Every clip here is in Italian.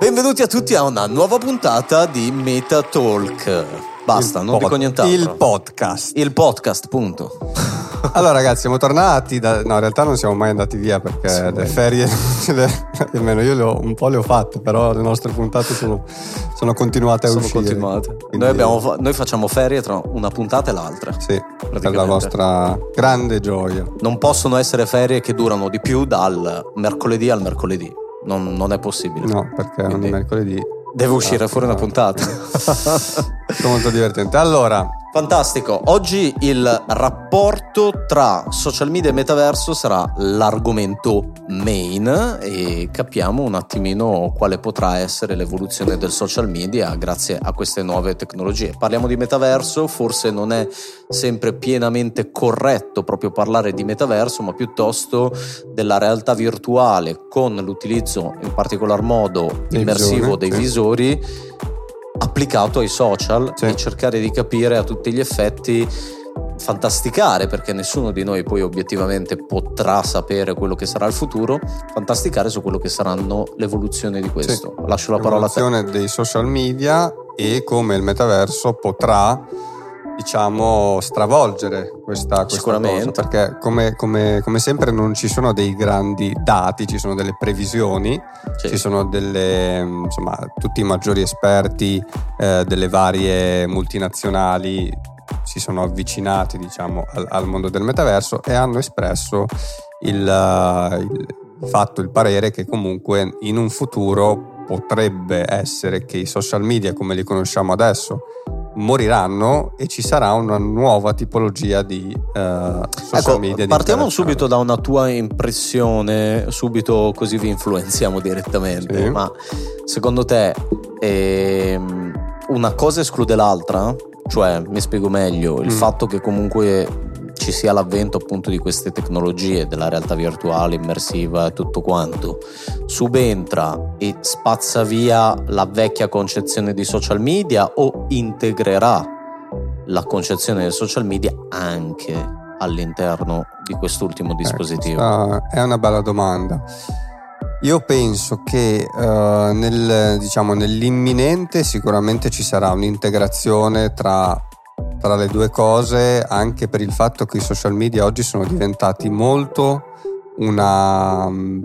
Benvenuti a tutti a una nuova puntata di Meta Talk. Basta, Il non pod- dico nient'altro. Il podcast. Il podcast, punto. Allora ragazzi, siamo tornati. Da... No, in realtà non siamo mai andati via perché Sì. le ferie, le- almeno io le ho- un po' le ho fatte, però le nostre puntate sono, sono continuate a Sono uscire. continuate. Quindi- Noi, abbiamo fa- noi facciamo ferie tra una puntata e l'altra. Sì, per la vostra grande gioia. Non possono essere ferie che durano di più dal mercoledì al mercoledì. Non, non è possibile. No, perché ogni Quindi mercoledì Deve uscire Ah, fuori una puntata. è molto divertente. Allora, Fantastico, oggi il rapporto tra social media e metaverso sarà l'argomento main e capiamo un attimino quale potrà essere l'evoluzione del social media grazie a queste nuove tecnologie. Parliamo di metaverso, forse non è sempre pienamente corretto proprio parlare di metaverso, ma piuttosto della realtà virtuale con l'utilizzo in particolar modo immersivo dei visori applicato ai social Sì. e cercare di capire a tutti gli effetti fantasticare perché nessuno di noi poi obiettivamente potrà sapere quello che sarà il futuro fantasticare su quello che saranno l'evoluzione di questo. Lascio la parola a te. L'evoluzione dei social media e come il metaverso potrà diciamo stravolgere questa, questa cosa, perché come, come- come sempre non ci sono dei grandi dati ci sono delle previsioni Sì. ci sono delle insomma tutti i maggiori esperti eh, delle varie multinazionali si sono avvicinati diciamo al, al mondo del metaverso e hanno espresso il, eh, il fatto, il parere che comunque in un futuro potrebbe essere che i social media come li conosciamo adesso moriranno e ci sarà una nuova tipologia di social Ecco, media. di partiamo subito da una tua impressione, subito così vi influenziamo direttamente. Sì. Ma secondo te ehm, una cosa esclude l'altra? Cioè, mi spiego meglio, il Mm. fatto che comunque ci sia l'avvento appunto di queste tecnologie, della realtà virtuale, immersiva e tutto quanto, subentra e spazza via la vecchia concezione di social media o integrerà la concezione del social media anche all'interno di quest'ultimo Ecco, dispositivo? questa è una bella domanda. Io penso che eh, nel, diciamo, nell'imminente sicuramente ci sarà un'integrazione tra, tra le due cose, anche per il fatto che i social media oggi sono diventati molto una mm,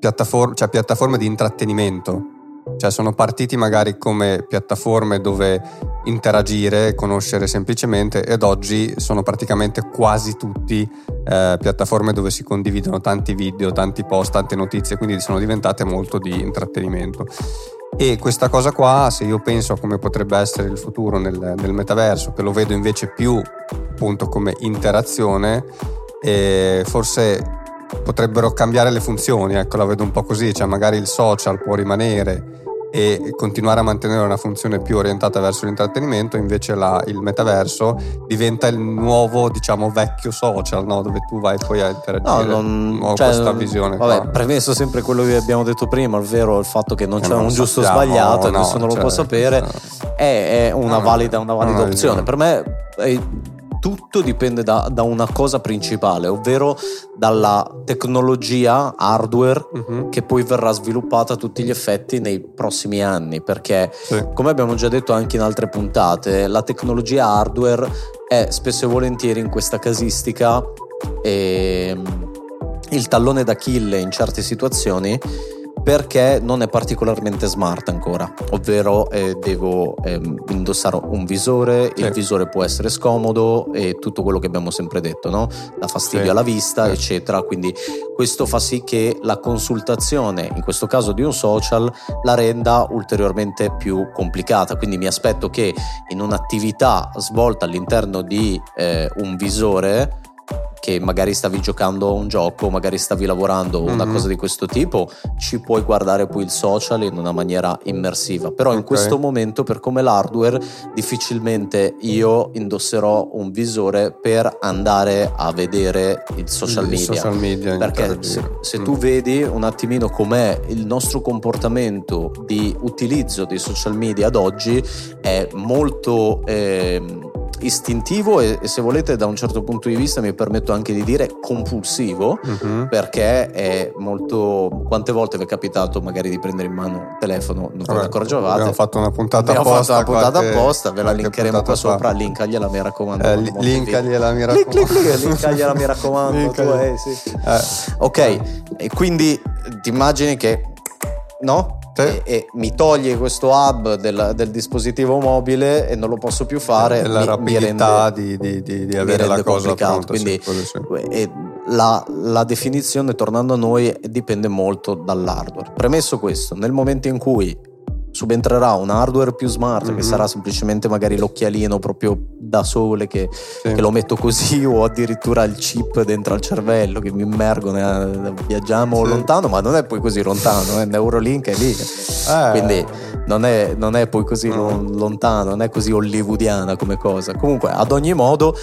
piattaforma, cioè piattaforme di intrattenimento. Cioè sono partiti magari come piattaforme dove interagire, conoscere semplicemente ed oggi sono praticamente quasi tutti eh, piattaforme dove si condividono tanti video, tanti post, tante notizie, quindi sono diventate molto di intrattenimento. E questa cosa qua, se io penso a come potrebbe essere il futuro nel, nel metaverso, che lo vedo invece più appunto come interazione, eh, forse potrebbero cambiare le funzioni, ecco la vedo un po' così, cioè magari il social può rimanere e continuare a mantenere una funzione più orientata verso l'intrattenimento, invece la- il metaverso diventa il nuovo, diciamo, vecchio social, no? dove tu vai poi a No, interagire. non, Ho cioè, questa visione. Vabbè, qua. premesso sempre quello che abbiamo detto prima, ovvero il fatto che non Eh, c'è non un giusto o sbagliato e no, nessuno lo cioè, può sapere, questa- è, è una No, valida, una valida no, opzione. no. Per me è- tutto dipende da, da una cosa principale, ovvero dalla tecnologia hardware Mhm, che poi verrà sviluppata a tutti gli effetti nei prossimi anni, perché sì. come abbiamo già detto anche in altre puntate, la tecnologia hardware è spesso e volentieri in questa casistica ehm, il tallone d'Achille in certe situazioni perché non è particolarmente smart ancora, ovvero eh, devo ehm, indossare un visore, il Sì. visore può essere scomodo e tutto quello che abbiamo sempre detto, no? La fastidio Sì. alla vista, Sì. eccetera. Quindi questo fa sì che la consultazione, in questo caso di un social, la renda ulteriormente più complicata. Quindi mi aspetto che in un'attività svolta all'interno di eh, un visore che magari stavi giocando a un gioco, magari stavi lavorando o una Mhm. cosa di questo tipo, ci puoi guardare poi il social in una maniera immersiva. Però in Ok. questo momento, per come l'hardware, difficilmente io indosserò un visore per andare a vedere il social Il media. social media Perché se, se Mm. tu vedi un attimino com'è il nostro comportamento di utilizzo dei social media ad oggi è molto ehm, istintivo e, e, se volete da un certo punto di vista mi permetto anche di dire compulsivo uh-huh. perché è molto quante volte vi è capitato magari di prendere in mano il telefono non ve ne accorgevate abbiamo fatto una puntata abbiamo apposta fatto una puntata qualche, apposta ve la linkeremo qua sopra linkagliela mi raccomando eh, linkagliela mi raccomando linkagliela mi raccomando tu, eh, sì. eh. ok e quindi ti immagini che no? E, e, mi toglie questo hub del, del, dispositivo mobile e non lo posso più fare. E la mi, rapidità mi rende, di, di, di, avere la cosa pronta. Quindi sì, la, la, definizione, tornando a noi, dipende molto dall'hardware. Premesso questo, nel momento in cui subentrerà un hardware più smart mm-hmm. che sarà semplicemente magari l'occhialino proprio da sole che, sì. che, lo metto così o addirittura il chip dentro al cervello che mi immergo nel, viaggiamo sì. lontano ma non è poi così lontano eh? Neurolink è lì eh. quindi non è, non è, poi così mm. lontano non è così hollywoodiana come cosa comunque ad ogni modo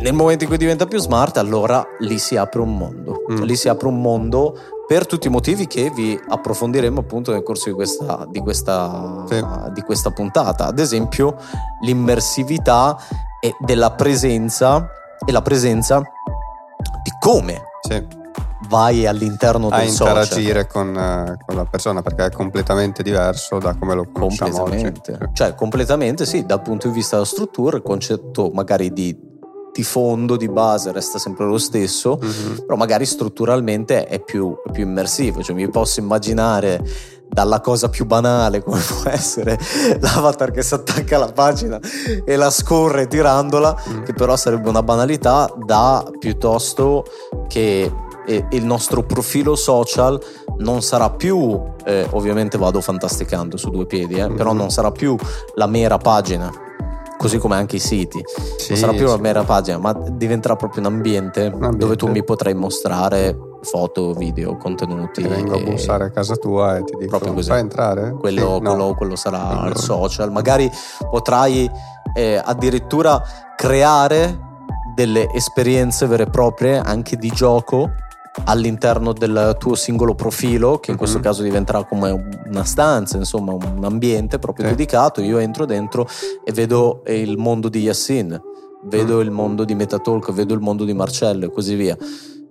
nel momento in cui diventa più smart allora lì si apre un mondo mm. lì si apre un mondo per tutti i motivi che vi approfondiremo appunto nel corso di questa, di questa, sì. di questa puntata. Ad esempio, l'immersività e della presenza e la presenza di come sì. vai all'interno del social. A interagire con, con, la persona perché è completamente diverso da come lo conosciamo oggi. Cioè, completamente sì, dal punto di vista della struttura, il concetto magari di di fondo, di base resta sempre lo stesso, mm-hmm. però magari strutturalmente è più, è più immersivo, cioè mi posso immaginare dalla cosa più banale come può essere l'avatar che si attacca alla pagina e la scorre tirandola, mm. che però sarebbe una banalità, da piuttosto che il nostro profilo social non sarà più, eh, ovviamente vado fantasticando su due piedi, eh, mm-hmm. però non sarà più la mera pagina così come anche i siti. Sì, non sarà più una mera pagina, ma diventerà proprio un ambiente, un ambiente, dove tu mi potrai mostrare foto, video, contenuti. E vengo a bussare a casa tua e ti dico proprio così. entrare? Quello, sì, quello, no. quello sarà il social. Magari potrai eh, addirittura creare delle esperienze vere e proprie anche di gioco all'interno del tuo singolo profilo, che in questo mm-hmm. caso diventerà come una stanza, insomma un ambiente proprio sì. dedicato, io entro dentro e vedo il mondo di Yassin, vedo mm. il mondo di Metatalk, vedo il mondo di Marcello e così via.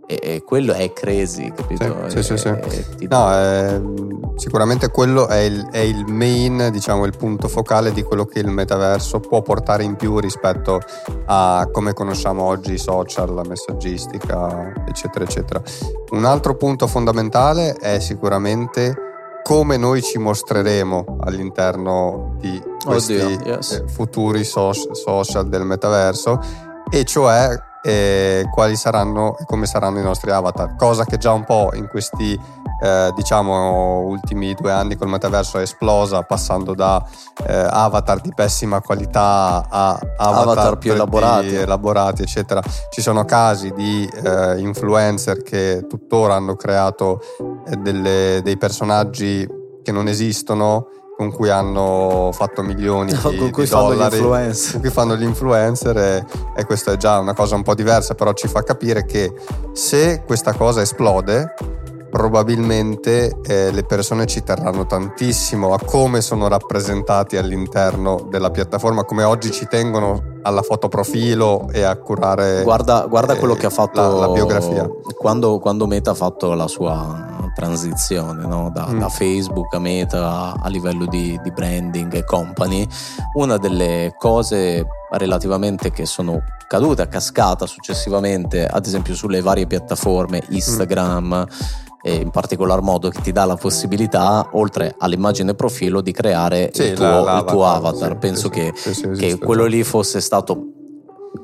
E, e quello è crazy, capito? Sì, sì, sì. sì. No, è, sicuramente quello è il, è il, main, diciamo, il punto focale di quello che il metaverso può portare in più rispetto a come conosciamo oggi i social, la messaggistica, eccetera, eccetera. Un altro punto fondamentale è sicuramente come noi ci mostreremo all'interno di questi Oddio, yes. Eh, futuri social del metaverso e cioè e quali saranno e come saranno i nostri avatar, cosa che già un po' in questi eh, diciamo ultimi due anni col metaverso è esplosa passando da eh, avatar di pessima qualità a avatar, avatar più elaborati. elaborati. eccetera ci sono casi di eh, influencer che tuttora hanno creato eh, delle, dei personaggi che non esistono con cui hanno fatto milioni no, di, con cui di fanno dollari, gli con cui fanno gli influencer e, e questa è già una cosa un po' diversa, però ci fa capire che se questa cosa esplode probabilmente eh, le persone ci terranno tantissimo a come sono rappresentati all'interno della piattaforma, come oggi ci tengono alla foto profilo e a curare guarda, guarda eh, quello che ha fatto la, la biografia. quando, quando, Meta ha fatto la sua transizione no? da, mm. da, Facebook a Meta a livello di, di branding e company una delle cose relativamente che sono cadute a cascata successivamente ad esempio sulle varie piattaforme Instagram mm e in particolar modo che ti dà la possibilità, oltre all'immagine profilo, di creare sì, il, tuo, la, il, tuo, avatar. Sì, Penso sì, che, che quello lì fosse stato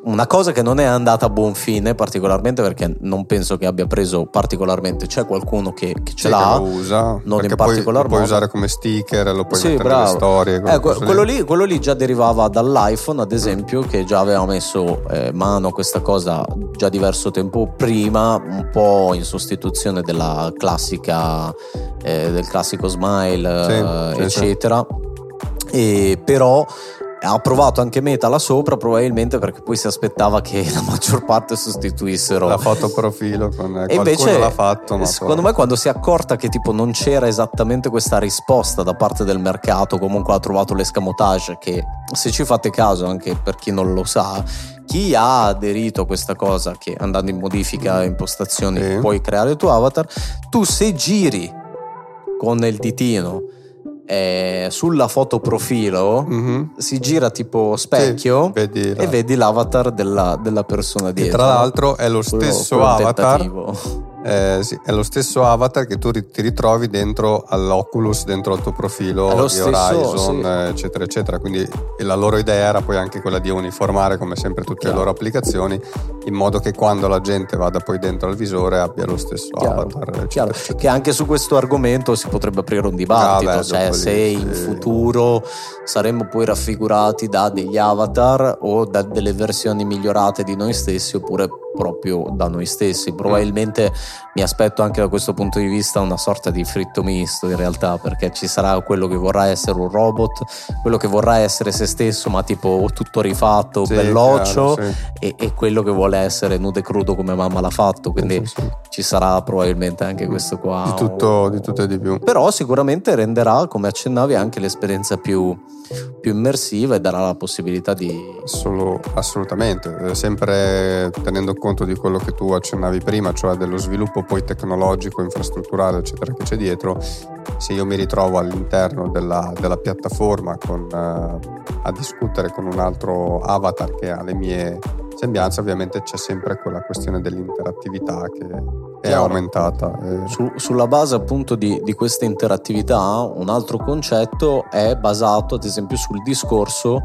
una cosa che non è andata a buon fine, particolarmente perché non penso che abbia preso particolarmente. C'è qualcuno che, che ce l'ha, che lo usa, non in particolar modo. Lo puoi usare come sticker, lo puoi sì, mettere bravo. nelle storie. Eh, quello, lì. Quello, lì, già derivava dall'iPhone, ad esempio, mm. che già aveva messo eh, mano a questa cosa già diverso tempo prima, un po' in sostituzione della classica, eh, del classico smile, sì, eh, eccetera. Sì, e, però ha provato anche Meta là sopra probabilmente perché poi si aspettava che la maggior parte sostituissero la foto profilo con e invece l'ha fatto ma secondo poi... me quando si è accorta che tipo non c'era esattamente questa risposta da parte del mercato comunque ha trovato l'escamotage che se ci fate caso anche per chi non lo sa chi ha aderito a questa cosa che andando in modifica impostazioni sì. puoi creare il tuo avatar tu se giri con il ditino eh, sulla foto profilo mm-hmm. si gira tipo specchio sì, vedi e vedi l'avatar della, della persona dietro. E tra l'altro è lo stesso quello avatar. Eh, sì, è lo stesso avatar che tu ti ritrovi dentro all'Oculus, dentro al tuo profilo di stesso, Horizon, sì. eccetera, eccetera. Quindi la loro idea era poi anche quella di uniformare, come sempre, tutte Chiaro. le loro applicazioni, in modo che quando la gente vada poi dentro al visore abbia lo stesso Chiaro. avatar. Eccetera, Chiaro. Eccetera. Che anche su questo argomento si potrebbe aprire un dibattito, ah, beh, cioè se lì, in sì. futuro saremmo poi raffigurati da degli avatar o da delle versioni migliorate di noi stessi oppure proprio da noi stessi. Mm. Probabilmente mi aspetto anche da questo punto di vista una sorta di fritto misto in realtà, perché ci sarà quello che vorrà essere un robot, quello che vorrà essere se stesso, ma tipo tutto rifatto, sì, belloccio, chiaro, sì. e, e, quello che vuole essere nudo e crudo come mamma l'ha fatto. Quindi sì, ci sarà probabilmente anche questo qua. Di tutto, di tutto e di più. Però sicuramente renderà, come accennavi, anche l'esperienza più più immersiva e darà la possibilità di... Solo, assolutamente, eh, sempre tenendo conto di quello che tu accennavi prima, cioè dello sviluppo poi tecnologico, infrastrutturale, eccetera, che c'è dietro, se io mi ritrovo all'interno della, della piattaforma con, uh, a discutere con un altro avatar che ha le mie sembianze, ovviamente c'è sempre quella questione dell'interattività che è aumentata. Eh. Su, sulla base appunto di, di questa interattività, un altro concetto è basato ad esempio sul discorso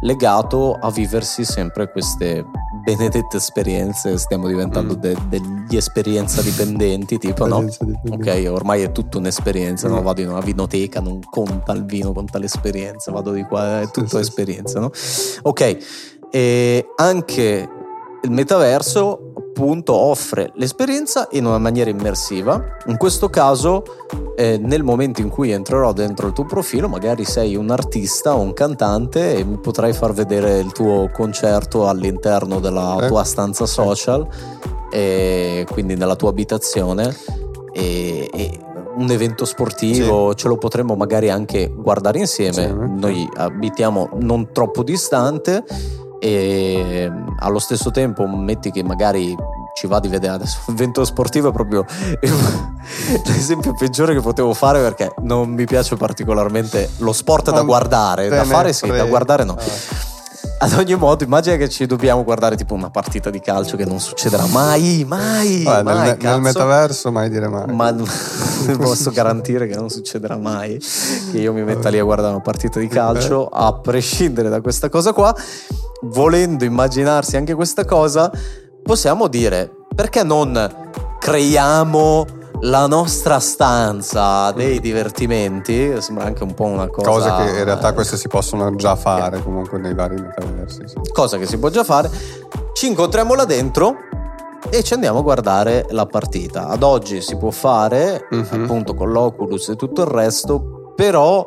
legato a viversi sempre queste benedette esperienze, stiamo diventando mm. de, degli esperienza dipendenti, tipo no? Dipendente. Ok, ormai è tutta un'esperienza, mm. no? vado in una vinoteca, non conta il vino, conta l'esperienza, vado di qua, è tutto sì, esperienza, no? Ok, e anche il metaverso appunto offre l'esperienza in una maniera immersiva. In questo caso, eh, nel momento in cui entrerò dentro il tuo profilo, magari sei un artista o un cantante e mi potrai far vedere il tuo concerto all'interno della eh. tua stanza social, e quindi nella tua abitazione. E, e un evento sportivo, sì. ce lo potremmo magari anche guardare insieme. Sì. Noi abitiamo non troppo distante e allo stesso tempo metti che magari ci va di vedere adesso un evento sportivo è proprio l'esempio peggiore che potevo fare perché non mi piace particolarmente lo sport da guardare da fare sì da guardare no ah. Ad ogni modo, immagina che ci dobbiamo guardare tipo una partita di calcio che non succederà mai, mai. Vabbè, mai nel, nel, metaverso mai dire mai. Ma posso garantire che non succederà mai che io mi metta lì a guardare una partita di calcio, a prescindere da questa cosa qua volendo immaginarsi anche questa cosa, possiamo dire perché non creiamo la nostra stanza dei divertimenti sembra anche un po' una cosa cose che in realtà queste si possono già fare comunque nei vari metaversi sì. cosa che si può già fare ci incontriamo là dentro e ci andiamo a guardare la partita ad oggi si può fare uh-huh. appunto con l'Oculus e tutto il resto però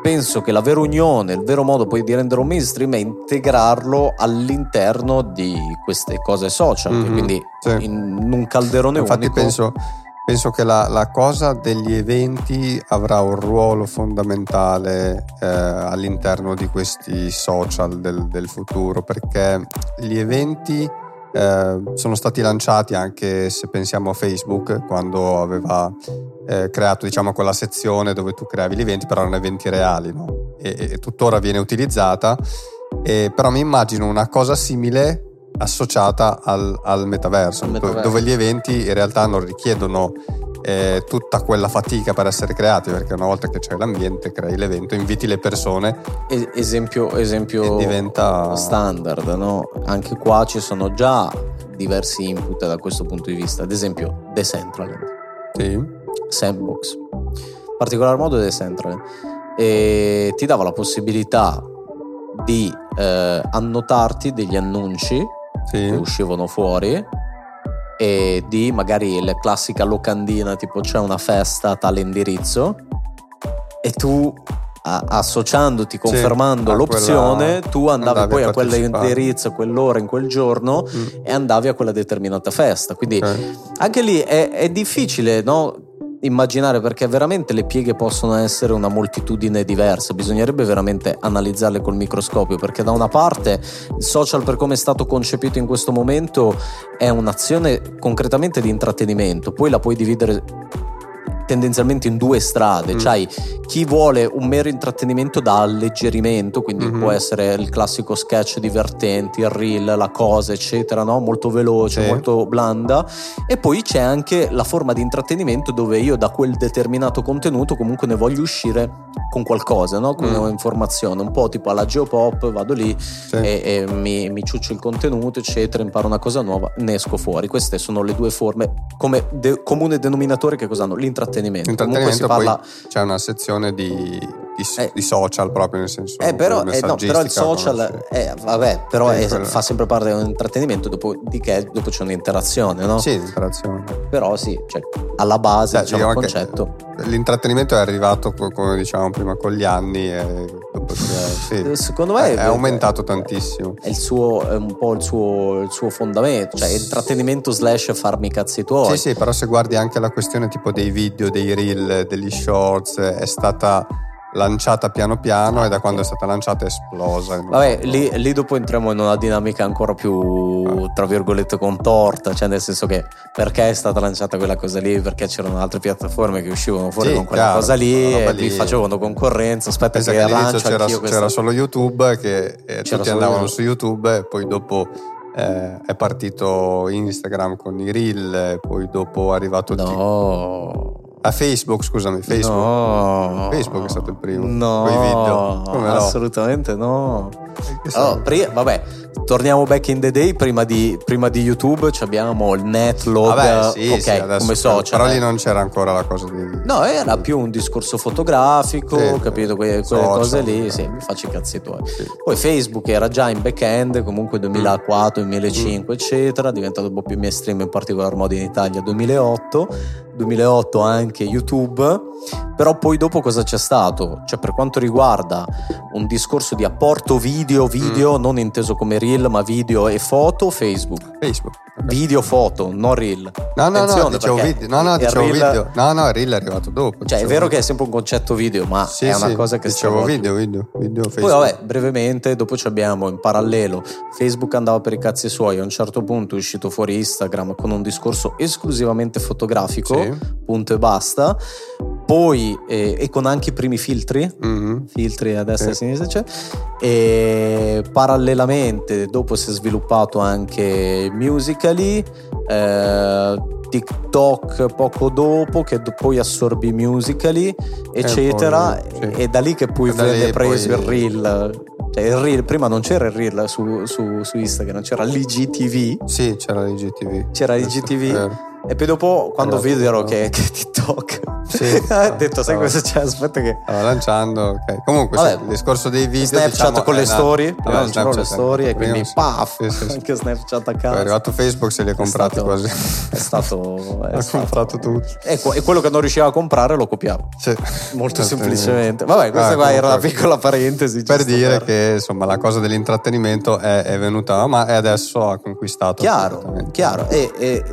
penso che la vera unione, il vero modo poi di rendere un mainstream è integrarlo all'interno di queste cose social, mm-hmm, quindi sì. in un calderone Infatti unico. Penso, penso che la, la, cosa degli eventi avrà un ruolo fondamentale eh, all'interno di questi social del, del futuro, perché gli eventi eh, sono stati lanciati anche se pensiamo a Facebook quando aveva eh, creato diciamo quella sezione dove tu creavi gli eventi però erano eventi reali no? e, e, tuttora viene utilizzata e, però mi immagino una cosa simile associata al, al metaverso, metaverso, dove gli eventi in realtà non richiedono eh, tutta quella fatica per essere creati, perché una volta che c'è l'ambiente, crei l'evento, inviti le persone. Es- esempio, esempio diventa... standard, no? Anche qua ci sono già diversi input da questo punto di vista, ad esempio Decentraland. Sì. Sandbox. In particolar modo Decentraland. E ti dava la possibilità di eh, annotarti degli annunci sì. che uscivano fuori e di magari la classica locandina tipo c'è una festa a tale indirizzo e tu a- associandoti, confermando a l'opzione, quella- tu andavi, andavi poi a a quell'indirizzo, a quell'ora, in quel giorno Mm. e andavi a quella determinata festa. Quindi Ok. anche lì è, è difficile, no? Immaginare perché veramente le pieghe possono essere una moltitudine diversa, bisognerebbe veramente analizzarle col microscopio perché da una parte il social per come è stato concepito in questo momento è un'azione concretamente di intrattenimento, poi la puoi dividere tendenzialmente in due strade, Mm. c'hai chi vuole un mero intrattenimento da alleggerimento, quindi Mhm. può essere il classico sketch divertente, il reel, la cosa, eccetera, no? molto veloce, Sì. molto blanda, e poi c'è anche la forma di intrattenimento dove io da quel determinato contenuto comunque ne voglio uscire con qualcosa, no? con Mm. un'informazione, un po' tipo alla Geopop, vado lì Sì. e, e mi, mi ciuccio il contenuto, eccetera, imparo una cosa nuova, ne esco fuori. Queste sono le due forme come de- comune denominatore che cos'hanno? L'intrattenimento. Si Intrattenimento, parla... poi c'è una sezione di, di, Eh. social proprio nel senso Eh, però, eh, no, però il social, eh, vabbè, però Eh, è- fa sempre parte dell'intrattenimento, dopodiché dopo c'è un'interazione, no? Sì, l'interazione. Però sì, cioè, alla base Cioè, diciamo, il diciamo concetto. L'intrattenimento è arrivato, co- come dicevamo prima, con gli anni e dopo, sì, Secondo me è, è aumentato tantissimo. È, il suo, è un po' il suo, il suo fondamento, cioè intrattenimento slash farmi i cazzi tuoi. Sì, sì, però se guardi anche la questione tipo dei video, dei reel, degli shorts, è stata lanciata piano piano e da quando è stata lanciata è esplosa. Vabbè, lì, lì dopo entriamo in una dinamica ancora più, tra virgolette, contorta, cioè nel senso che perché è stata lanciata quella cosa lì, perché c'erano altre piattaforme che uscivano fuori Sì, con quella chiaro, cosa lì e lì. vi facevano concorrenza, aspetta Pensa che, che lancio c'era, questa... c'era solo YouTube, che eh, tutti andavano YouTube. su YouTube e poi dopo eh, è partito Instagram con i reel, poi dopo è arrivato No. A Facebook, scusami, Facebook. No. Facebook è stato il primo, No. Assolutamente no. Allora, so- pri- vabbè, torniamo back in the day. Prima di, prima di YouTube ci abbiamo il netlog, Vabbè, sì, ok, sì, come social. Però lì non c'era ancora la cosa di... No, era più un discorso fotografico, Sì, capito? Que- quelle social, cose lì, eh. sì, mi faccio i cazzi tuoi. Poi Facebook era già in back-end, comunque 2004, 2005, eccetera, è diventato un po' più mainstream, in particolar modo in Italia 2008, 2008 anche YouTube, però poi dopo cosa c'è stato? Cioè per quanto riguarda un discorso di apporto video, video non inteso come reel, ma video e foto, Facebook. Facebook. Video, foto, non reel. No, no, no, Attenzione, dicevo perché video. No, no, dicevo reel- video. No, no, reel è arrivato dopo. Cioè, è dicevo vero che video. è sempre un concetto video, ma Sì, è una sì, cosa che dicevo video, video, video Poi Facebook. vabbè, brevemente, dopo ci abbiamo in parallelo Facebook andava per i cazzi suoi, a un certo punto è uscito fuori Instagram con un discorso esclusivamente fotografico, Sì. punto e basta. Poi, eh, e con anche i primi filtri, Mhm. filtri a destra e a sinistra c'è e parallelamente dopo si è sviluppato anche Musically eh, TikTok poco dopo che poi assorbi Musically eccetera poi, sì. e, e da lì che poi E viene preso poi- il reel cioè il reel prima non c'era il reel su, su- su Instagram c'era l'IGTV Sì, c'era l'IGTV. c'era Questo è l'IGTV vero. e poi dopo quando Esatto. videro che, che TikTok Sì. ha detto sai Vabbè. cosa c'è aspetta che Stava lanciando, ok. Comunque, sì, Vabbè. il discorso dei video. Snapchat diciamo, con le una- prima non c'erano le Snapchat, story e quindi sì. paf, Sì, sì, anche Snapchat a Poi è casa. arrivato Facebook, se li ha È comprati stato- quasi. È stato, è ha stato- comprato tutto. E, que- e quello che non riusciva a comprare lo copiava. Sì. Molto semplicemente. Vabbè, questa Ah, qua era comunque, piccola parentesi. Per dire per- che insomma la cosa dell'intrattenimento è, è venuta, ma è adesso ha conquistato. Chiaro, chiaro. E, e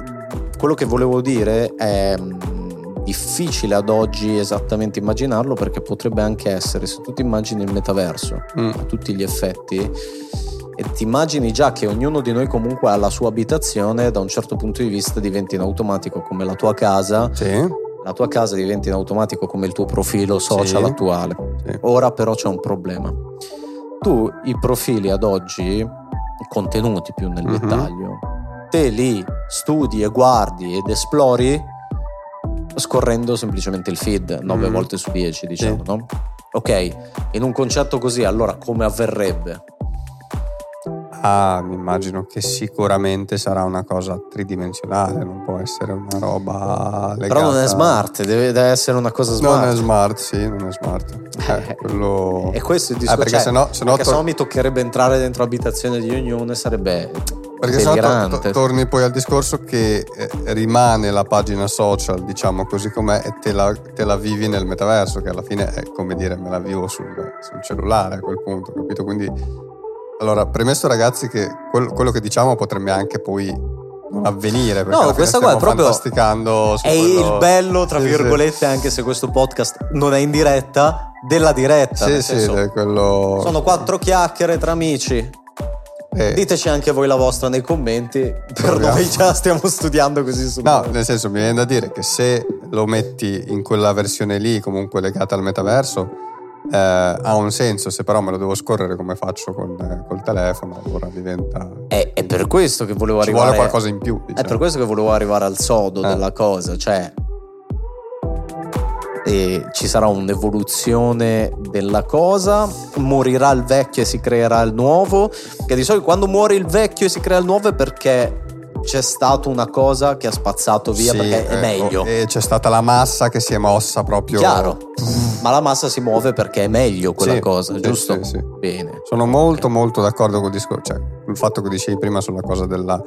quello che volevo dire è mh, difficile ad oggi esattamente immaginarlo perché potrebbe anche essere, se tu ti immagini il metaverso Mm. a tutti gli effetti, e ti immagini già che ognuno di noi comunque ha la sua abitazione, da un certo punto di vista diventi in automatico come la tua casa, Sì, la tua casa diventa in automatico come il tuo profilo social Sì. attuale. sì. Ora però c'è un problema. Tu i profili ad oggi, contenuti più nel Mhm. dettaglio, te li studi e guardi ed esplori scorrendo semplicemente il feed 9 Mhm. volte su 10, diciamo, Sì. no? Ok, in un concetto così, allora come avverrebbe? Ah, mi immagino che sicuramente sarà una cosa tridimensionale, non può essere una roba legata. Però non è smart, deve, deve essere una cosa smart. Non è smart, sì, non è smart. Eh, quello... E questo è il Eh, discorso. perché cioè, sennò, sennò perché sennò mi toccherebbe entrare dentro l'abitazione di ognuno e sarebbe Perché se no to- to- torni poi al discorso che eh, rimane la pagina social, diciamo così com'è, e te la, te la, vivi nel metaverso, che alla fine è come dire me la vivo sul, sul cellulare a quel punto, capito? Quindi, allora, premesso ragazzi che quel, quello che diciamo potrebbe anche poi non avvenire. No, questa qua è proprio. È quello... il bello, tra sì, virgolette, sì. anche se questo podcast non è in diretta, della diretta. Sì, sì, senso, quello... Sono quattro chiacchiere tra amici. Eh. Diteci anche voi la vostra nei commenti, per noi già stiamo studiando così su. No, nel senso mi viene da dire che se lo metti in quella versione lì, comunque legata al metaverso, eh, ha un senso, se però me lo devo scorrere come faccio con, eh, col telefono, allora diventa... È, è, per questo che volevo arrivare... Ci vuole qualcosa in più. Diciamo. È per questo che volevo arrivare al sodo eh. della cosa, cioè e ci sarà un'evoluzione della cosa, morirà il vecchio e si creerà il nuovo, che di solito quando muore il vecchio e si crea il nuovo è perché c'è stata una cosa che ha spazzato via sì, perché è ecco, meglio. E c'è stata la massa che si è mossa proprio. Chiaro, ma la massa si muove perché è meglio quella sì, cosa, giusto? Sì, Bene. Sono molto, molto d'accordo col discorso, cioè il fatto che dicevi prima sulla cosa della,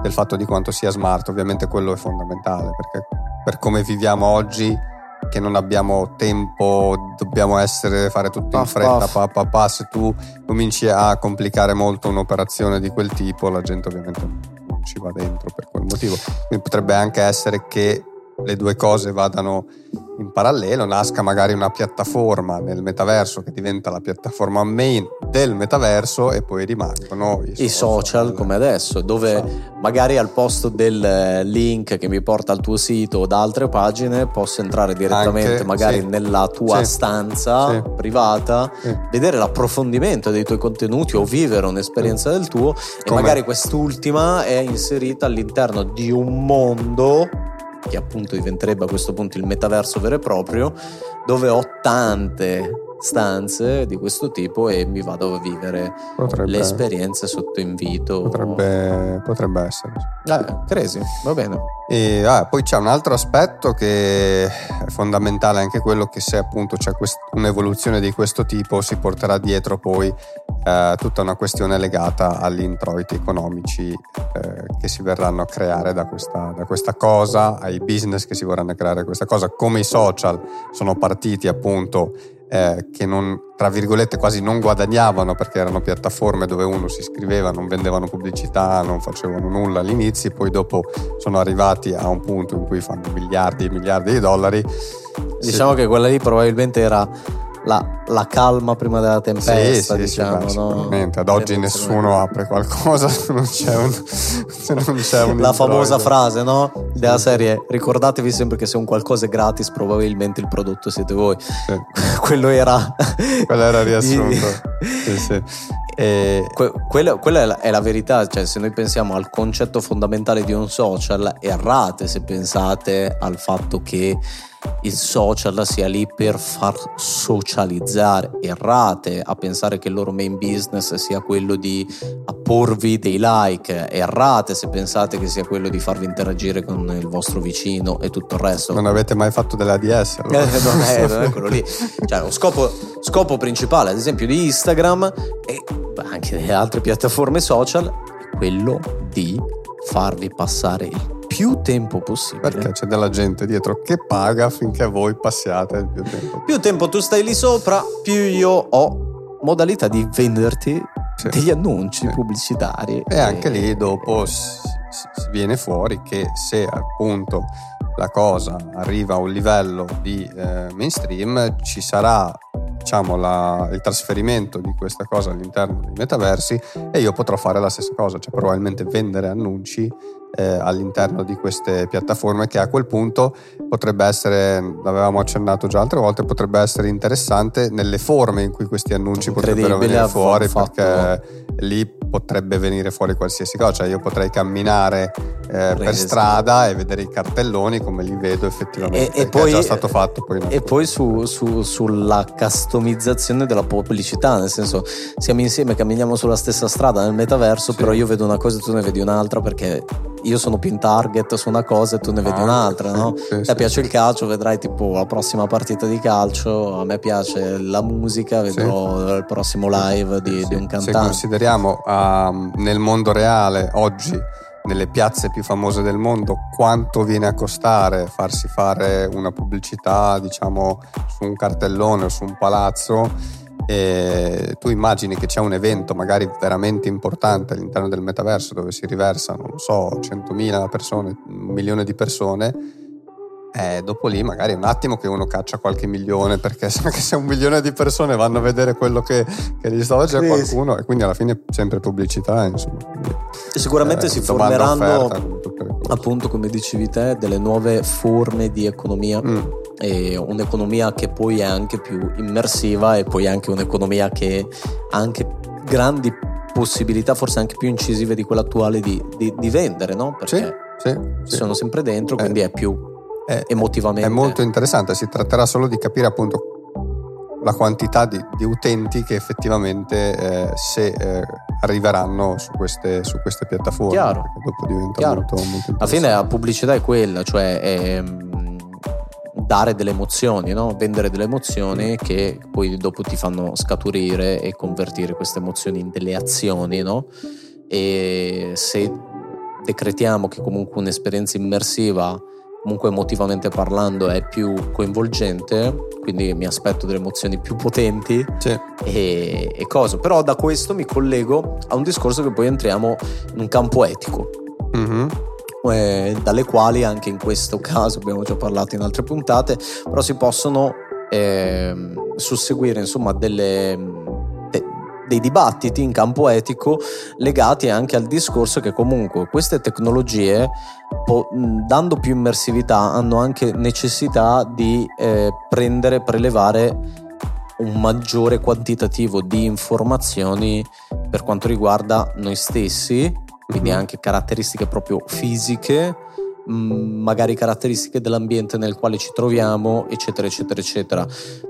del fatto di quanto sia smart, ovviamente quello è fondamentale perché per come viviamo oggi che non abbiamo tempo, dobbiamo essere, fare tutto in fretta, pa, pa, pa. se tu cominci a complicare molto un'operazione di quel tipo, la gente ovviamente non ci va dentro per quel motivo. Quindi potrebbe anche essere che le due cose vadano in parallelo, nasca magari una piattaforma nel metaverso che diventa la piattaforma main del metaverso e poi rimangono i, i social, social, come adesso, dove sì. magari al posto del eh, link che mi porta al tuo sito o da altre pagine posso entrare direttamente Anche, magari sì. nella tua sì. stanza privata, vedere l'approfondimento dei tuoi contenuti o vivere un'esperienza del tuo come? e magari quest'ultima è inserita all'interno di un mondo che appunto diventerebbe a questo punto il metaverso vero e proprio, dove ho tante stanze di questo tipo e mi vado a vivere potrebbe, le esperienze sotto invito. Potrebbe, potrebbe essere. Eh, crazy, va bene. E ah, poi c'è un altro aspetto che è fondamentale, anche quello che se appunto c'è quest- un'evoluzione di questo tipo si porterà dietro poi eh, tutta una questione legata agli introiti economici eh, che si verranno a creare da questa, da questa cosa, ai business che si vorranno creare questa cosa, come i social sono partiti appunto eh, che non, tra virgolette, quasi non guadagnavano perché erano piattaforme dove uno si iscriveva, non vendevano pubblicità, non facevano nulla all'inizio, poi dopo sono arrivati a un punto in cui fanno miliardi e miliardi di dollari. Diciamo sì. che quella lì probabilmente era la, la, calma prima della tempesta, sì, diciamo. Sì, no? Ad oggi nessuno apre qualcosa se non c'è un. Se non c'è un la famosa frase, no? Della serie: ricordatevi sempre che se un qualcosa è gratis, probabilmente il prodotto siete voi. Sì. Quello era. Quello era riassunto. sì, sì. E... Que- quella, quella è, la, è, la, verità, cioè se noi pensiamo al concetto fondamentale di un social, errate se pensate al fatto che il social sia lì per far socializzare, errate a pensare che il loro main business sia quello di apporvi dei like, errate se pensate che sia quello di farvi interagire con il vostro vicino e tutto il resto. Non avete mai fatto della DS? Allora. Eh, non, è, non, è, quello lì. Cioè, lo scopo, scopo principale, ad esempio, di Instagram e anche delle altre piattaforme social è quello di farvi passare il più tempo possibile. Perché c'è della gente dietro che paga finché voi passiate il più tempo. Più tempo tu stai lì sopra, più io ho modalità di venderti sì. degli annunci sì. pubblicitari. E, e anche lì dopo si viene fuori che se appunto la cosa arriva a un livello di eh, mainstream ci sarà diciamo, la, il trasferimento di questa cosa all'interno dei metaversi e io potrò fare la stessa cosa, cioè probabilmente vendere annunci eh, all'interno di queste piattaforme che a quel punto potrebbe essere, l'avevamo accennato già altre volte, potrebbe essere interessante nelle forme in cui questi annunci potrebbero venire fuori perché lì potrebbe venire fuori qualsiasi cosa, cioè io potrei camminare eh, per strada e vedere i cartelloni come li vedo effettivamente, e, e poi, è già stato fatto. Poi e poi su, su, sulla customizzazione della pubblicità, nel senso siamo insieme, camminiamo sulla stessa strada nel metaverso, sì. però io vedo una cosa e tu ne vedi un'altra perché io sono più in target su una cosa e tu ne vedi Ah, un'altra, no? sì, te sì, piace sì. il calcio, vedrai tipo la prossima partita di calcio, a me piace la musica, vedrò il prossimo live di, di un Se cantante. consideriamo um, nel mondo reale oggi, nelle piazze più famose del mondo, quanto viene a costare farsi fare una pubblicità, diciamo, su un cartellone o su un palazzo, e tu immagini che c'è un evento magari veramente importante all'interno del metaverso dove si riversano, non so, 100.000 persone, un milione di persone. Eh, dopo lì magari è un attimo che uno caccia qualche milione perché sa che se un milione di persone vanno a vedere quello che, che gli sta facendo Sì, qualcuno e quindi alla fine sempre pubblicità insomma Quindi, Sicuramente eh, si formeranno, offerta, appunto, come dicevi te, delle nuove forme di economia. Mm, e un'economia che poi è anche più immersiva e poi anche un'economia che ha anche grandi possibilità, forse anche più incisive di quella attuale, di, di- di vendere, no? sì, Perché sì, sì. sono sempre dentro, quindi è più È- emotivamente. È molto interessante, si tratterà solo di capire appunto la quantità di, di utenti che effettivamente eh, se eh, arriveranno su queste, su queste piattaforme. Chiaro. perché dopo diventa Chiaro. molto, molto Alla fine la pubblicità è quella, cioè è, mm, dare delle emozioni, no? vendere delle emozioni che poi dopo ti fanno scaturire e convertire queste emozioni in delle azioni, no? E se decretiamo che comunque un'esperienza immersiva, comunque emotivamente parlando, è più coinvolgente, quindi mi aspetto delle emozioni più potenti, Sì. e, e cosa. Però da questo mi collego a un discorso che poi entriamo in un campo etico, Mhm. eh, dalle quali anche in questo caso abbiamo già parlato in altre puntate, però si possono ehm, susseguire insomma delle, de- dei dibattiti in campo etico legati anche al discorso che comunque queste tecnologie po- dando più immersività hanno anche necessità di eh, prendere, prelevare un maggiore quantitativo di informazioni per quanto riguarda noi stessi, quindi Mhm. anche caratteristiche proprio fisiche, magari caratteristiche dell'ambiente nel quale ci troviamo, eccetera, eccetera, eccetera.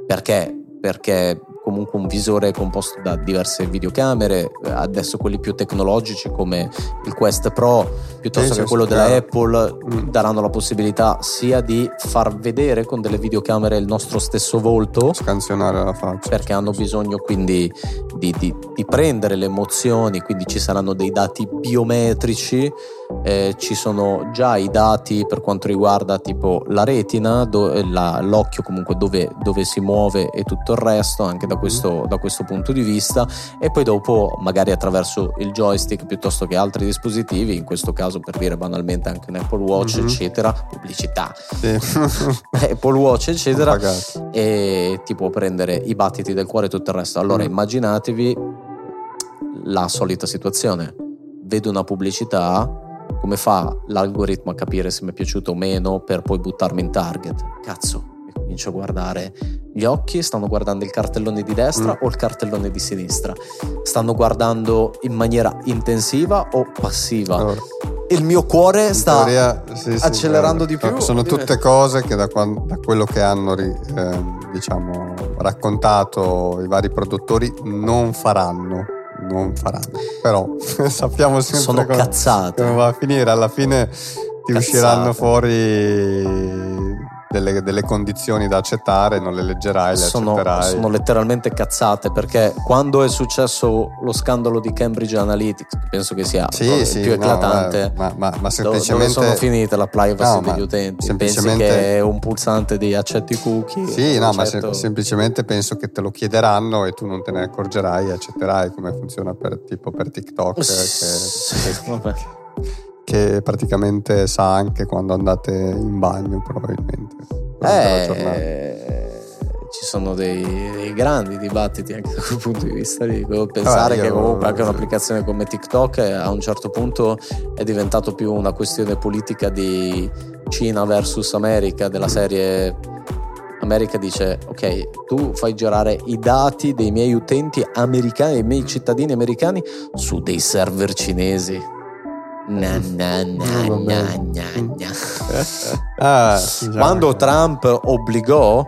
Perché? Perché comunque un visore composto da diverse videocamere, eh, adesso quelli più tecnologici come il Quest Pro, piuttosto Sì, che quello della chiaro. Apple, Mm. daranno la possibilità sia di far vedere con delle videocamere il nostro stesso volto, Scansionare la faccia. perché hanno bisogno quindi di, di- di prendere le emozioni, quindi ci saranno dei dati biometrici, eh, ci sono già i dati per quanto riguarda tipo la retina, do- eh, la- l'occhio comunque dove, dove si muove e tutto il resto, anche da questo, da questo punto di vista, e poi dopo magari attraverso il joystick piuttosto che altri dispositivi, in questo caso per dire banalmente anche un Apple Watch, Mhm. eccetera, pubblicità, Sì. Apple Watch, eccetera, e ti può prendere i battiti del cuore e tutto il resto. Allora Mm. immaginatevi la solita situazione. Vedo una pubblicità, come fa l'algoritmo a capire se mi è piaciuto o meno per poi buttarmi in target? Cazzo, e comincio a guardare gli occhi, stanno guardando il cartellone di destra Mm. o il cartellone di sinistra? Stanno guardando in maniera intensiva o passiva? Allora, Il mio cuore sta... teoria, sì, sì, accelerando guarda, di più, Sono tutte cose che da, quan- da quello che hanno ehm, diciamo, raccontato i vari produttori non faranno. Non faranno. Però sappiamo sempre Sono come- cazzate. come va a finire. Alla fine ti Cazzate. usciranno fuori delle, delle condizioni da accettare, non le leggerai, le sono, accetterai. sono letteralmente cazzate perché quando è successo lo scandalo di Cambridge Analytics, che penso che sia Sì, sì, più no, eclatante, ma, ma, ma do- dove semplicemente sono finite la privacy No, degli utenti? semplicemente- Pensi che è un pulsante di accetti cookie? Sì, no, ma Certo. se- semplicemente penso che te lo chiederanno e tu non te ne accorgerai e accetterai come funziona per, tipo per TikTok vabbè. che, che praticamente sa anche quando andate in bagno probabilmente. Eh, ci sono dei, dei grandi dibattiti anche da quel punto di vista lì. Devo pensare io- che comunque anche un'applicazione come TikTok eh, a un certo punto è diventato più una questione politica di Cina versus America, della serie America dice ok tu fai girare i dati dei miei utenti americani, dei miei cittadini americani su dei server cinesi. Na, na, na, Ah, Quando Trump obbligò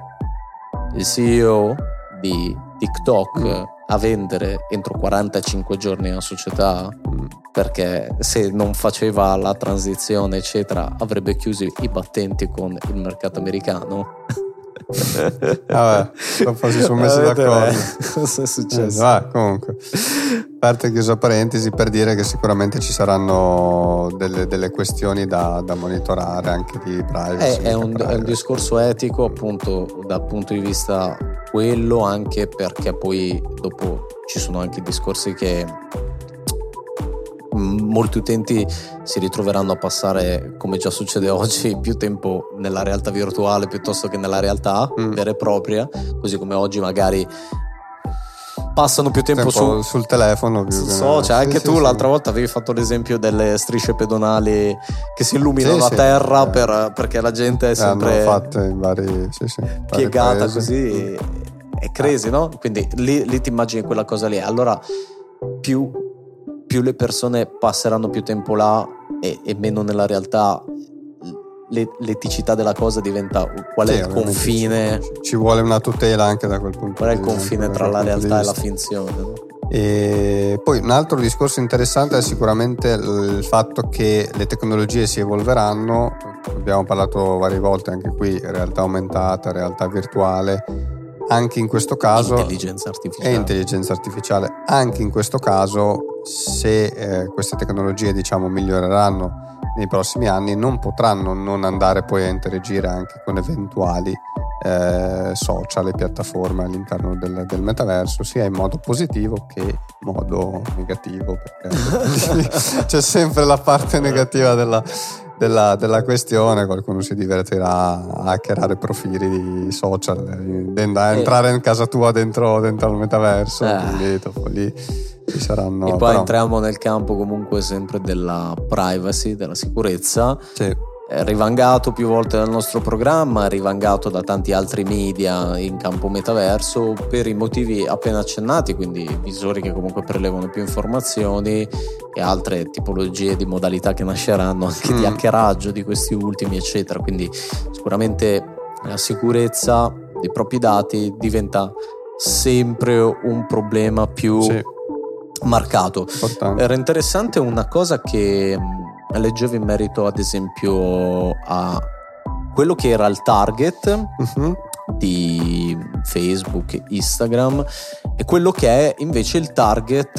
il CEO di TikTok mm. a vendere entro 45 giorni alla società mm. perché se non faceva la transizione eccetera avrebbe chiuso i battenti con il mercato americano Vabbè, dopo si sono messi d'accordo. Cosa è successo? Ah, comunque, a parte chiusa parentesi per dire che sicuramente ci saranno delle, delle questioni da, da, monitorare anche di privacy. È, è, un, è, un, discorso etico appunto dal punto di vista quello anche perché poi dopo ci sono anche discorsi che molti utenti si ritroveranno a passare, come già succede oggi, più tempo nella realtà virtuale piuttosto che nella realtà mm. vera e propria, così come oggi magari passano più tempo, tempo su, sul telefono più social. Cioè anche sì, tu sì, l'altra sì. volta avevi fatto l'esempio delle strisce pedonali che si illuminano a terra per, perché la gente è sempre fatte in vari, piegata vari così è crazy, no? Quindi lì, lì ti immagini quella cosa lì. Allora più più le persone passeranno più tempo là e, e meno nella realtà l'eticità della cosa diventa qual è sì, il confine? Ci vuole una tutela anche da quel punto qual è il confine tra la realtà e la finzione no? e poi un altro discorso interessante è sicuramente il fatto che le tecnologie si evolveranno. Abbiamo parlato varie volte anche qui realtà aumentata realtà virtuale anche in questo caso intelligenza artificiale. e intelligenza artificiale anche in questo caso se eh, queste tecnologie diciamo miglioreranno nei prossimi anni non potranno non andare poi a interagire anche con eventuali eh, social e piattaforme all'interno del, del, metaverso sia in modo positivo che in modo negativo perché c'è sempre la parte negativa della, della, della, questione, qualcuno si divertirà a hackerare profili di social, a entrare in casa tua dentro, dentro il metaverso, eh. lì, dopo lì ci saranno... E poi però... entriamo nel campo comunque sempre della privacy, della sicurezza. Sì rivangato più volte nel nostro programma, rivangato da tanti altri media in campo metaverso per i motivi appena accennati, quindi visori che comunque prelevano più informazioni e altre tipologie di modalità che nasceranno anche mm. di hackeraggio di questi ultimi, eccetera. Quindi sicuramente la sicurezza dei propri dati diventa sempre un problema più sì. marcato. Importante. Era interessante una cosa che leggevo in merito ad esempio a quello che era il target uh-huh. di Facebook, Instagram e quello che è invece il target,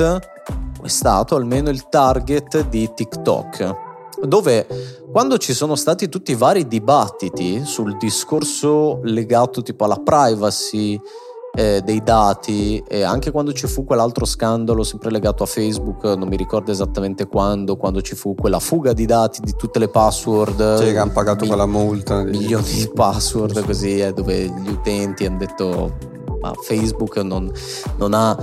o è stato almeno il target di TikTok dove quando ci sono stati tutti i vari dibattiti sul discorso legato tipo alla privacy, eh, dei dati e anche quando ci fu quell'altro scandalo sempre legato a Facebook, non mi ricordo esattamente quando, quando ci fu quella fuga di dati di tutte le password. Sì, che hanno pagato mi- quella multa. Milioni di password così, eh, dove gli utenti hanno detto ma Facebook non, non ha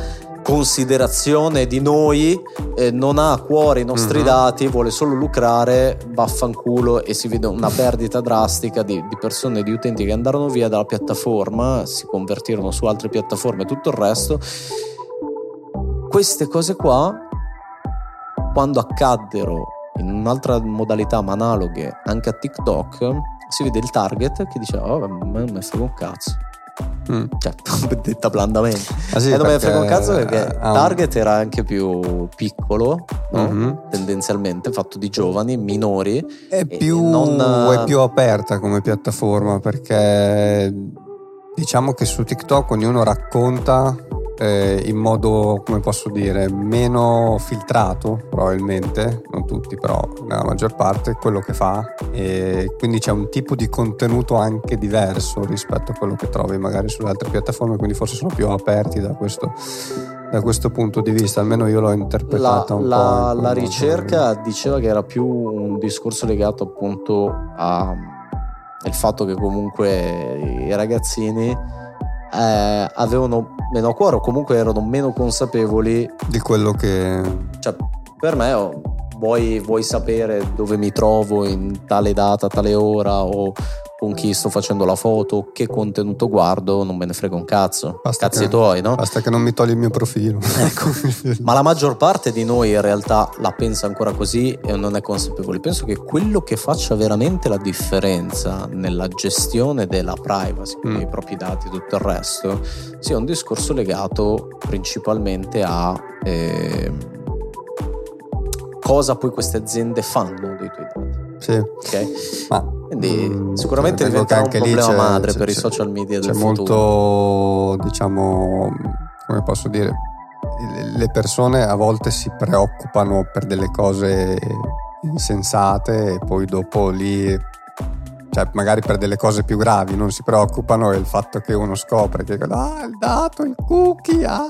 considerazione di noi, eh, non ha a cuore i nostri mm-hmm. dati, vuole solo lucrare, vaffanculo e si vede una perdita drastica di, di, persone, di utenti che andarono via dalla piattaforma, si convertirono su altre piattaforme e tutto il resto. Queste cose qua, quando accaddero in un'altra modalità ma analoghe anche a TikTok, si vede il target che dice, oh, ma me ne frega un cazzo Mm. Cioè, detta blandamente. Ah, sì, e non me ne frega un cazzo perché ah, Target era anche più piccolo, no? mm-hmm. tendenzialmente, fatto di giovani, minori. È più, non... è più aperta come piattaforma perché diciamo che su TikTok ognuno racconta eh, in modo, come posso dire, meno filtrato, probabilmente, non tutti, però nella maggior parte, quello che fa. E quindi c'è un tipo di contenuto anche diverso rispetto a quello che trovi magari sulle altre piattaforme, quindi forse sono più aperti da questo, da questo punto di vista, almeno io l'ho interpretata la, un la, po'. La ricerca diceva che era più un discorso legato appunto al fatto che comunque i ragazzini eh, avevano meno a cuore o comunque erano meno consapevoli di quello che... Cioè, per me oh, vuoi, vuoi, sapere dove mi trovo in tale data, tale ora o, con chi sto facendo la foto, che contenuto guardo, non me ne frega un cazzo. Basta Cazzi che- tuoi, no? Basta che non mi togli il mio profilo. Ecco. Ma la maggior parte di noi in realtà la pensa ancora così e non è consapevole. Penso che quello che faccia veramente la differenza nella gestione della privacy, quindi Mm. i propri dati e tutto il resto, sia un discorso legato principalmente a ehm, cosa poi queste aziende fanno dei tuoi dati. Sì. Ok? Ma, Quindi mm, sicuramente diventerà un anche lì problema madre per i social media del C'è futuro. molto, diciamo, come posso dire, le- le persone a volte si preoccupano per delle cose insensate e poi dopo lì, cioè magari per delle cose più gravi non si preoccupano e il fatto che uno scopre che ah, il dato, il cookie, ah.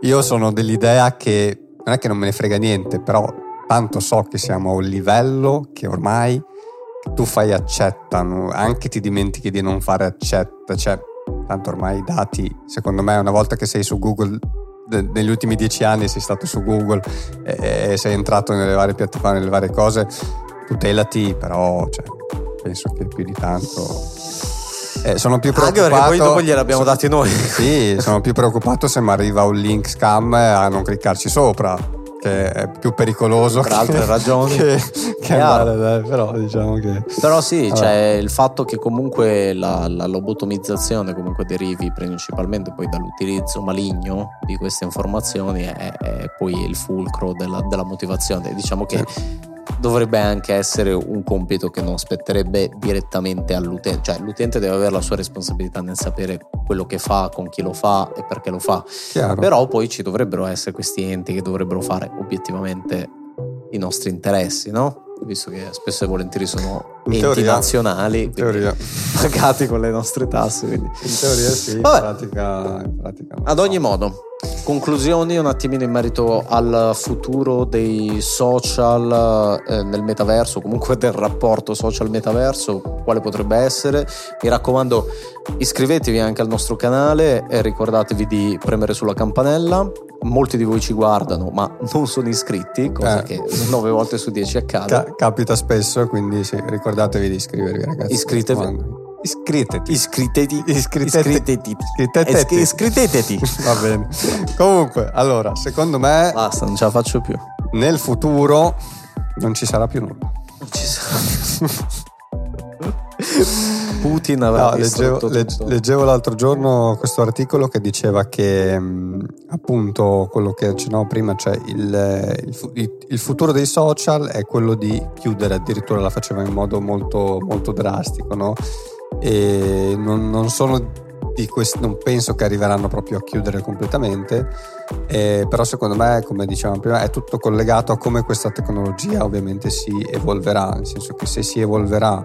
Io sono dell'idea che non è che non me ne frega niente, però tanto so che siamo a un livello che ormai tu fai accetta, anche ti dimentichi di non fare accetta, cioè tanto ormai i dati, secondo me una volta che sei su Google, de- negli ultimi dieci anni sei stato su Google e, e sei entrato nelle varie piattaforme, nelle varie cose, tutelati, però cioè, penso che più di tanto... Eh, sono più Anche preoccupato. perché poi dopo gliel'abbiamo so- dati noi. Sì, sono più preoccupato se mi arriva un link scam a non cliccarci sopra, che è più pericoloso. Per che- altre ragioni. Che, che andare, dai, però diciamo che. Però sì, Vabbè. c'è il fatto che comunque la, la lobotomizzazione comunque derivi principalmente poi dall'utilizzo maligno di queste informazioni è, è poi il fulcro della, della motivazione. Diciamo che dovrebbe anche essere un compito che non spetterebbe direttamente all'utente, cioè l'utente deve avere la sua responsabilità nel sapere quello che fa, con chi lo fa e perché lo fa. Chiaro. Però poi ci dovrebbero essere questi enti che dovrebbero fare obiettivamente i nostri interessi, no? Visto che spesso e volentieri sono In enti teoria. nazionali, pagati con le nostre tasse. quindi. In teoria sì, in pratica, in pratica Ad so. ogni modo, conclusioni un attimino in merito al futuro dei social eh, nel metaverso, comunque del rapporto social-metaverso, quale potrebbe essere. Mi raccomando, iscrivetevi anche al nostro canale e ricordatevi di premere sulla campanella. Molti di voi ci guardano, ma non sono iscritti, cosa Eh. che 9 volte su 10 accade. Ca- capita spesso, quindi sì, ricordatevi di iscrivervi, ragazzi. Iscrivetevi. Iscritteti, Iscritteti. iscritteti, Iscritteti. iscritteti. Va bene. Comunque, allora, secondo me Basta, non ce la faccio più. nel futuro non ci sarà più nulla. Non ci sarà Putin avrà No, leggevo, tutto. leggevo l'altro giorno questo articolo che diceva che mh, appunto quello che accennavo prima, cioè il, fu- il- il futuro dei social è quello di chiudere, addirittura la faceva in modo molto, molto drastico, no? E non, non sono di questi, non penso che arriveranno proprio a chiudere completamente, eh, però secondo me, come dicevamo prima, è tutto collegato a come questa tecnologia ovviamente si evolverà, nel senso che se si evolverà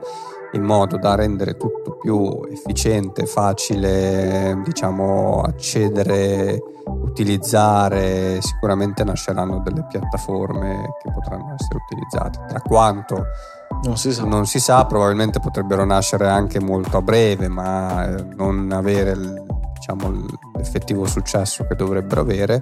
in modo da rendere tutto più efficiente, facile, diciamo, accedere, utilizzare, sicuramente nasceranno delle piattaforme che potranno essere utilizzate. Tra quanto Non si sa. non si sa, probabilmente potrebbero nascere anche molto a breve, ma eh, non avere il- diciamo, l'effettivo successo che dovrebbero avere.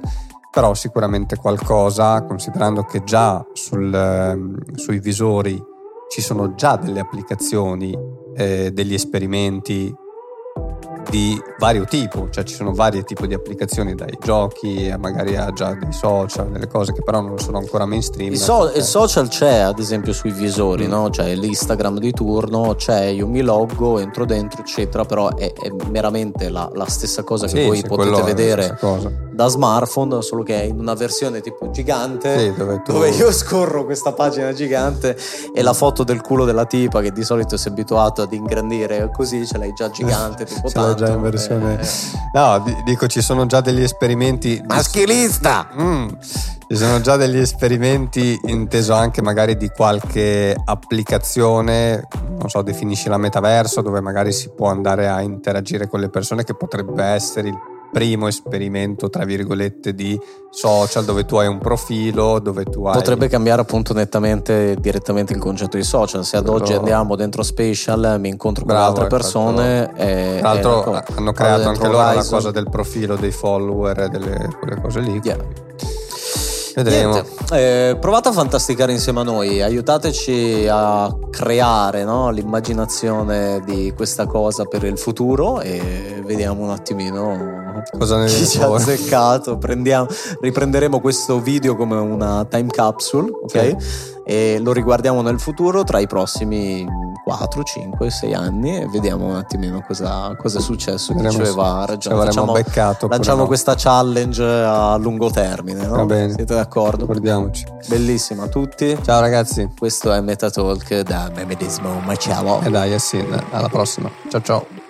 Però sicuramente qualcosa, considerando che già sul, ehm, sui visori ci sono già delle applicazioni, eh, degli esperimenti di vario tipo, cioè ci sono vari tipi di applicazioni dai giochi a magari a già dei social, delle cose che però non sono ancora mainstream. Il, so- perché- il social c'è ad esempio sui visori, Mm. no? c'è l'Instagram di turno, c'è io mi loggo, entro dentro, eccetera, però è, è meramente la, la stessa cosa che Sì, voi potete vedere. Da smartphone, solo che è in una versione tipo gigante. Sì, dove tu- Dove io scorro questa pagina gigante e la foto del culo della tipa che di solito si è abituato ad ingrandire così ce l'hai già gigante tipo Ce l'hai tanto già in versione. eh, No, di- dico ci sono già degli esperimenti. maschilista Mm, ci sono già degli esperimenti, inteso anche magari di qualche applicazione, non so, definisci la metaverso, dove magari si può andare a interagire con le persone, che potrebbe essere il primo esperimento, tra virgolette, di social, dove tu hai un profilo, dove tu hai... Potrebbe cambiare appunto nettamente direttamente il concetto di social. Se ad Quello- oggi andiamo dentro Spatial, mi incontro con Bravo, altre hai persone. e- Tra l'altro ecco, hanno creato anche loro la cosa del profilo dei follower, delle, quelle cose lì. Yeah. Vedremo. Eh, provate a fantasticare insieme a noi, aiutateci a creare no, l'immaginazione di questa cosa per il futuro e vediamo un attimino cosa ne chi ci ha azzeccato. Prendiamo, riprenderemo questo video come una time capsule, ok? Sì. E lo riguardiamo nel futuro tra i prossimi 4, 5, 6 anni e vediamo un attimino cosa, cosa è successo. Vedremo ci aveva ragione. Facciamo- beccato lanciamo no. questa challenge a lungo termine, no? Va bene. Siete d'accordo? Ricordiamoci. Bellissima a tutti. Ciao ragazzi. Questo è Metatalk da me medesimo Marcello. E dai, Yassin, alla prossima. Ciao ciao.